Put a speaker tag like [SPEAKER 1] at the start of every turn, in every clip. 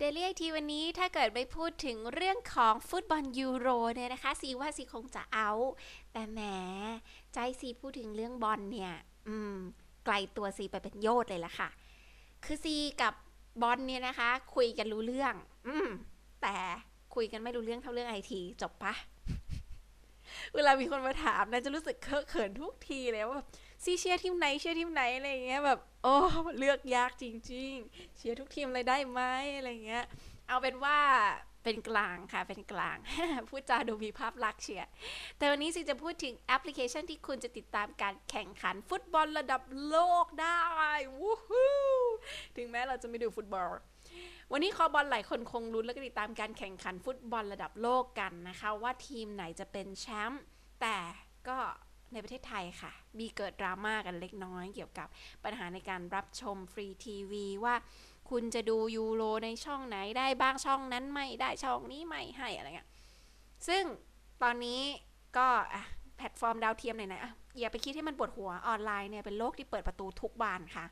[SPEAKER 1] Daily IT วันนี้ถ้าเกิดไปพูดถึงเรื่องของฟุตบอลยูโรเนี่ยนะคะซีว่าซีคงจะเอา แต่แหมใจซีพูดถึงเรื่องบอลเนี่ย อืม ไกลตัวซีไปเป็นโยดเลยละค่ะ คือซีกับบอลเนี่ยนะคะ คุยกันรู้เรื่อง อืม แต่คุยกันไม่รู้เรื่องเท่าเรื่องไอทีจบปะ เวลามีคนมาถามนะจะรู้สึกเคอะเขินทุกทีเลยว่าแบบซีเชียร์ทีมไหนเชียร์ทีมไหนอะไรอย่างเงี้ยแบบโอ้เลือกยากจริง ๆ เชียร์ทุกทีมเลยได้ไหมอะไรเงี้ย เอาเป็นว่าเป็นกลางค่ะเป็นกลาง พูดจาดูมีภาพลักษณ์เชียร์แต่วันนี้ซีจะพูดถึงแอปพลิเคชันที่คุณจะติดตามการแข่งขันฟุตบอลระดับโลกได้วู้ฮู้ถึงแม้เราจะไม่ดูฟุตบอล วันนี้คอบอลหลายคนคงรุ้นและก็ติดตามการแข่งขันฟุตบอลระดับโลกกันนะคะ ว่าทีมไหนจะเป็นแชมป์แต่ก็ในประเทศไทยค่ะ มีเกิดดราม่ากันเล็กน้อยเกี่ยวกับปัญหาในการรับชมฟรีทีวีว่าคุณจะดูยูโรในช่องไหนได้บ้างช่องนั้นไม่ได้ช่องนี้ไม่ให้อะไรเงี้ยซึ่งตอนนี้ก็อะแพลตฟอร์มดาวเทียมไหนๆอะอย่าไปคิดให้มันปวดหัวออนไลน์เนี่ยเป็นโลกที่เปิดประตูทุกบานค่ะ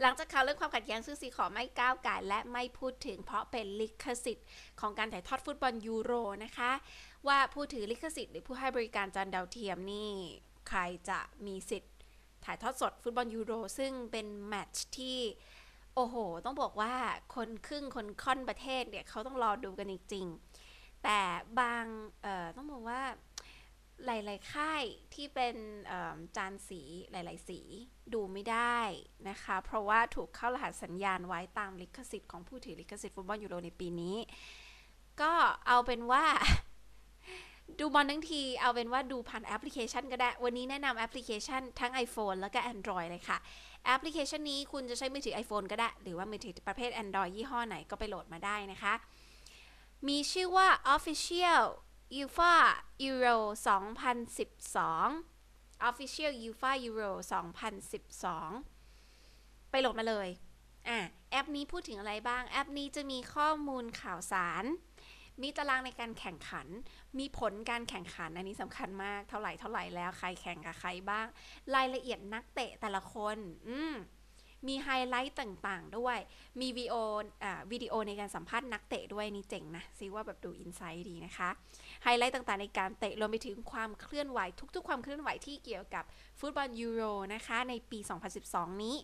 [SPEAKER 1] หลังจากข่าวเรื่องความขัดแย้งซึ่งซีขอไม่ก้าวก่ายและไม่พูดถึงเพราะเป็นลิขสิทธิ์ของการถ่ายทอดฟุตบอลยูโรนะคะ ว่าผู้ถือลิขสิทธิ์หรือผู้ให้บริการจานดาวเทียมนี่ใครจะมีสิทธิ์ ถ่ายทอดสดฟุตบอลยูโร ซึ่งเป็นแมตช์ที่โอ้โห ต้องบอกว่าคนครึ่งคนค่อนประเทศเนี่ยเขาต้องรอดูกันจริงๆแต่บางเอ่อต้องบอกว่า หลาย ๆ ค่ายที่เป็นจานสีหลาย ๆ สีดูไม่ได้นะคะ เพราะว่าถูกเข้ารหัสสัญญาณไว้ตามลิขสิทธิ์ของผู้ถือลิขสิทธิ์ฟุตบอลยูโรในปีนี้ ก็เอาเป็นว่า ดูบอลทั้งที เอาเป็นว่าดูผ่านแอปพลิเคชันก็ได้ วันนี้แนะนำแอปพลิเคชันทั้ง iPhone แล้วก็ Android เลยค่ะ แอปพลิเคชันนี้คุณจะใช้มือถือ iPhone ก็ได้ หรือว่ามือถือประเภท Android ยี่ห้อไหนก็ไปโหลดมาได้นะคะ มีชื่อว่า Official UEFA Euro 2012 Official UEFA Euro 2012 ไปโหลดมาเลยอะแอปนี้พูดถึงอะไรบ้าง แอปนี้จะมีข้อมูลข่าวสาร มีตารางในการแข่งขัน มีผลการแข่งขัน อันนี้สำคัญมาก เท่าไหร่เท่าไหร่แล้ว ใครแข่งกับใครบ้าง รายละเอียดนักเตะแต่ละคน อืม มีไฮไลท์ต่างๆ ด้วย มีวีโอวิดีโอในการสัมภาษณ์นักเตะด้วยนี่เจ๋งนะซีว่าแบบดู insight ดีนะคะ ไฮไลท์ต่างๆ ในการเตะรวมไปถึงความเคลื่อนไหว ทุกๆ ความเคลื่อนไหวที่เกี่ยวกับฟุตบอลยูโรนะคะในปี 2012 นี้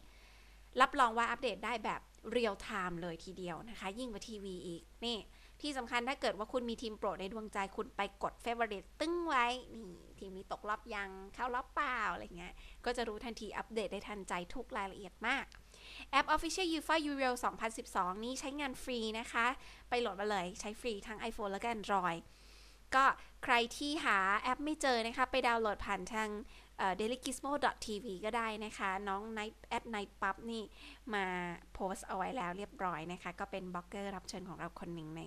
[SPEAKER 1] รับรองว่าอัปเดตได้แบบเรียลไทม์เลยทีเดียวนะคะ ยิ่งกว่าทีวีอีกนี่ ที่สำคัญถ้าเกิดว่าคุณมีทีมโปรดในดวงใจคุณไปกด favorite ตึ้งไว้ นี่ ทีมนี้ตกรอบยังเข้ารอบเปล่าอะไรเงี้ย ก็จะรู้ทันทีอัปเดตได้ทันใจทุกรายละเอียดมากแอป Official UEFA Euro 2012 นี้ใช้งานฟรีนะคะ ไปโหลดมาเลยใช้ฟรีทั้ง iPhone แล้วก็ Android ก็ใครที่หาแอปไม่เจอนะคะ ไปดาวน์โหลดผ่านทาง dailygizmo.tv ก็ได้นะคะ น้องไนแอดไนปั๊บนี่มาโพสต์เอาไว้แล้วเรียบร้อยนะคะ ก็เป็นบล็อกเกอร์รับเชิญของเราคนหนึ่งใน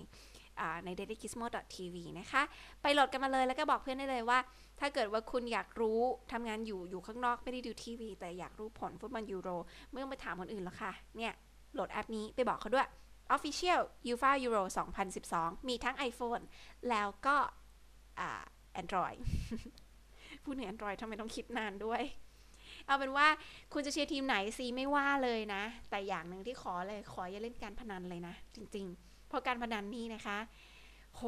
[SPEAKER 1] ใน dailygizmo.tv นะคะ ไปโหลดกันมาเลยแล้วก็บอกเพื่อนได้เลยว่า ถ้าเกิดว่าคุณอยากรู้ทำงานอยู่อยู่ข้างนอกไม่ได้ดูทีวี แต่อยากรู้ผลฟุตบอลยูโรไม่ต้องไปถามคนอื่นแล้วค่ะ เนี่ยโหลดแอปนี้ไปบอกเขาด้วย Official UEFA Euro 2012 มีทั้ง iPhone แล้วก็อ่า Android พูดถึง Android ทำไมต้องคิดนานด้วย เอาเป็นว่าคุณจะเชียร์ทีมไหนซีไม่ว่าเลยนะ แต่อย่างหนึ่งที่ขอเลยขออย่าเล่นการพนันเลยนะ จริง ๆ เพราะการพนันนี่นะคะ โห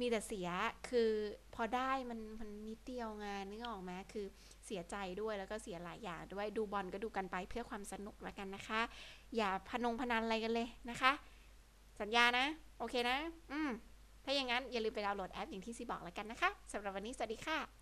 [SPEAKER 1] มีแต่เสียคือพอได้มันมันนิดเดียวงานนึกออกไหมคือเสียใจด้วยแล้วก็เสียหลายอย่างด้วยดูบอลก็ดูกันไปเพื่อความสนุกแล้วกันนะคะ อย่าพนงพนันอะไรกันเลยนะคะ สัญญานะ โอเคนะ อืมถ้าอย่างนั้น อย่าลืมไปดาวน์โหลดแอปอย่างที่ซีบอกแล้วกันนะคะสำหรับวันนี้ สวัสดีค่ะ